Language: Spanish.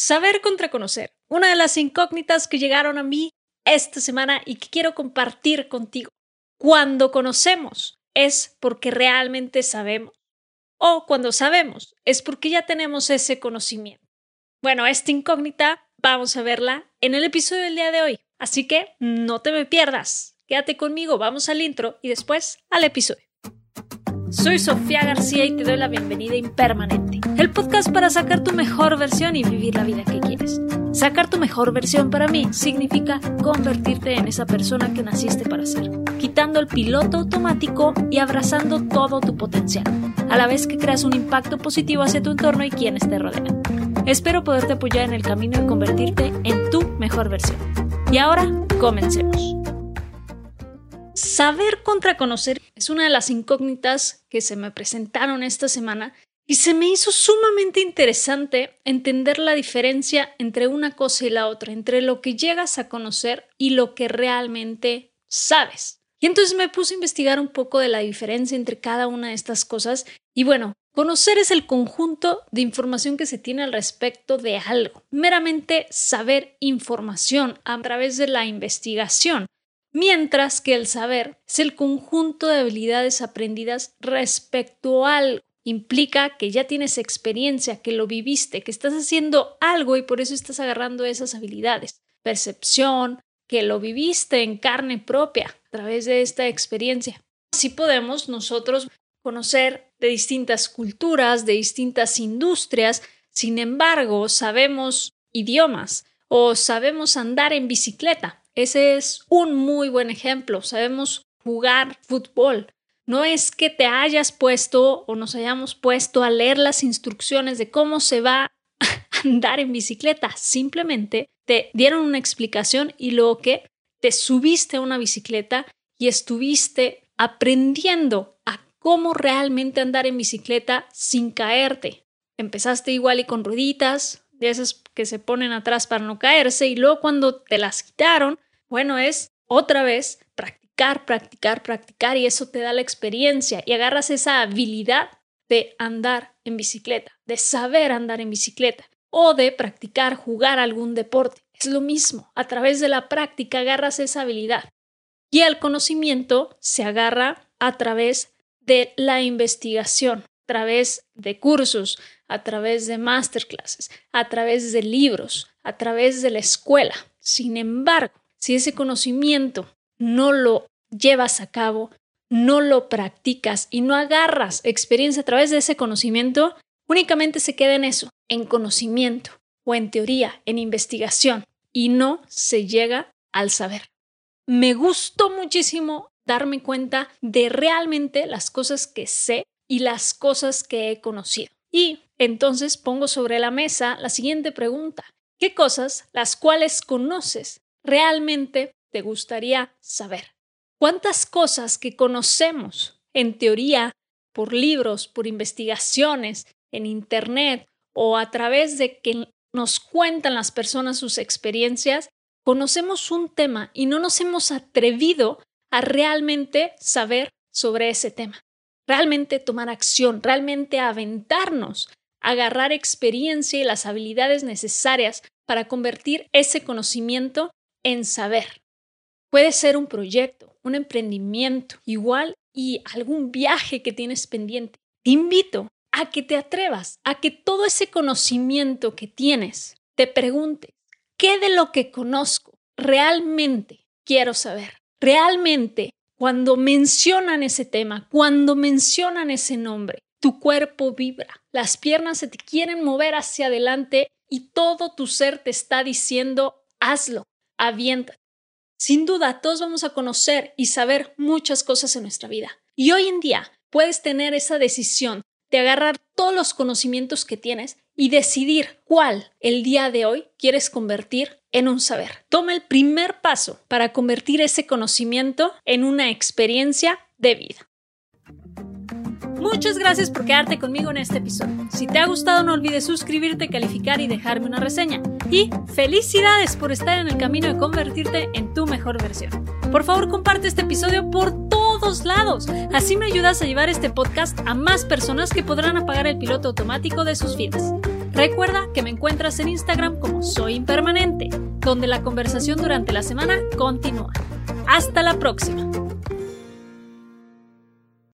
Saber contra conocer. Una de las incógnitas que llegaron a mí esta semana y que quiero compartir contigo. Cuando conocemos es porque realmente sabemos. O cuando sabemos es porque ya tenemos ese conocimiento. Bueno, esta incógnita vamos a verla en el episodio del día de hoy. Así que no te me pierdas. Quédate conmigo, vamos al intro y después al episodio. Soy Sofía García y te doy la bienvenida Impermanente, el podcast para sacar tu mejor versión y vivir la vida que quieres. Sacar tu mejor versión para mí significa convertirte en esa persona que naciste para ser, quitando el piloto automático y abrazando todo tu potencial, a la vez que creas un impacto positivo hacia tu entorno y quienes te rodean. Espero poderte apoyar en el camino de convertirte en tu mejor versión. Y ahora, comencemos. Saber contra conocer es una de las incógnitas que se me presentaron esta semana y se me hizo sumamente interesante entender la diferencia entre una cosa y la otra, entre lo que llegas a conocer y lo que realmente sabes. Y entonces me puse a investigar un poco de la diferencia entre cada una de estas cosas y bueno, conocer es el conjunto de información que se tiene al respecto de algo, meramente saber información a través de la investigación mientras que el saber es el conjunto de habilidades aprendidas respecto a algo. Implica que ya tienes experiencia, que lo viviste, que estás haciendo algo y por eso estás agarrando esas habilidades. Percepción, que lo viviste en carne propia a través de esta experiencia. Así podemos nosotros conocer de distintas culturas, de distintas industrias, sin embargo, sabemos idiomas o sabemos andar en bicicleta, ese es un muy buen ejemplo. Sabemos jugar fútbol. No es que te hayas puesto o nos hayamos puesto a leer las instrucciones de cómo se va a andar en bicicleta. Simplemente te dieron una explicación y luego que te subiste a una bicicleta y estuviste aprendiendo a cómo realmente andar en bicicleta sin caerte. Empezaste igual y con rueditas, de esas que se ponen atrás para no caerse, y luego cuando te las quitaron, bueno, es otra vez practicar, practicar, practicar y eso te da la experiencia y agarras esa habilidad de andar en bicicleta, de saber andar en bicicleta o de practicar, jugar algún deporte. Es lo mismo, a través de la práctica agarras esa habilidad y el conocimiento se agarra a través de la investigación, a través de cursos, a través de masterclasses, a través de libros, a través de la escuela. Sin embargo, si ese conocimiento no lo llevas a cabo, no lo practicas y no agarras experiencia a través de ese conocimiento, únicamente se queda en eso, en conocimiento o en teoría, en investigación, y no se llega al saber. Me gustó muchísimo darme cuenta de realmente las cosas que sé y las cosas que he conocido. Y entonces pongo sobre la mesa la siguiente pregunta. ¿Qué cosas las cuales conoces realmente te gustaría saber. ¿Cuántas cosas que conocemos en teoría por libros, por investigaciones, en Internet o a través de que nos cuentan las personas sus experiencias, conocemos un tema y no nos hemos atrevido a realmente saber sobre ese tema, realmente tomar acción, realmente aventarnos, agarrar experiencia y las habilidades necesarias para convertir ese conocimiento en saber. Puede ser un proyecto, un emprendimiento, igual y algún viaje que tienes pendiente. Te invito a que te atrevas, a que todo ese conocimiento que tienes, te preguntes, ¿qué de lo que conozco realmente quiero saber? Realmente, cuando mencionan ese tema, cuando mencionan ese nombre, tu cuerpo vibra, las piernas se te quieren mover hacia adelante y todo tu ser te está diciendo, hazlo, avienta. Sin duda, todos vamos a conocer y saber muchas cosas en nuestra vida. Y hoy en día puedes tener esa decisión de agarrar todos los conocimientos que tienes y decidir cuál el día de hoy quieres convertir en un saber. Toma el primer paso para convertir ese conocimiento en una experiencia de vida. Muchas gracias por quedarte conmigo en este episodio. Si te ha gustado no olvides suscribirte, calificar y dejarme una reseña. Y felicidades por estar en el camino de convertirte en tu mejor versión. Por favor comparte este episodio por todos lados. Así me ayudas a llevar este podcast a más personas que podrán apagar el piloto automático de sus vidas. Recuerda que me encuentras en Instagram como Soy Impermanente, donde la conversación durante la semana continúa. Hasta la próxima.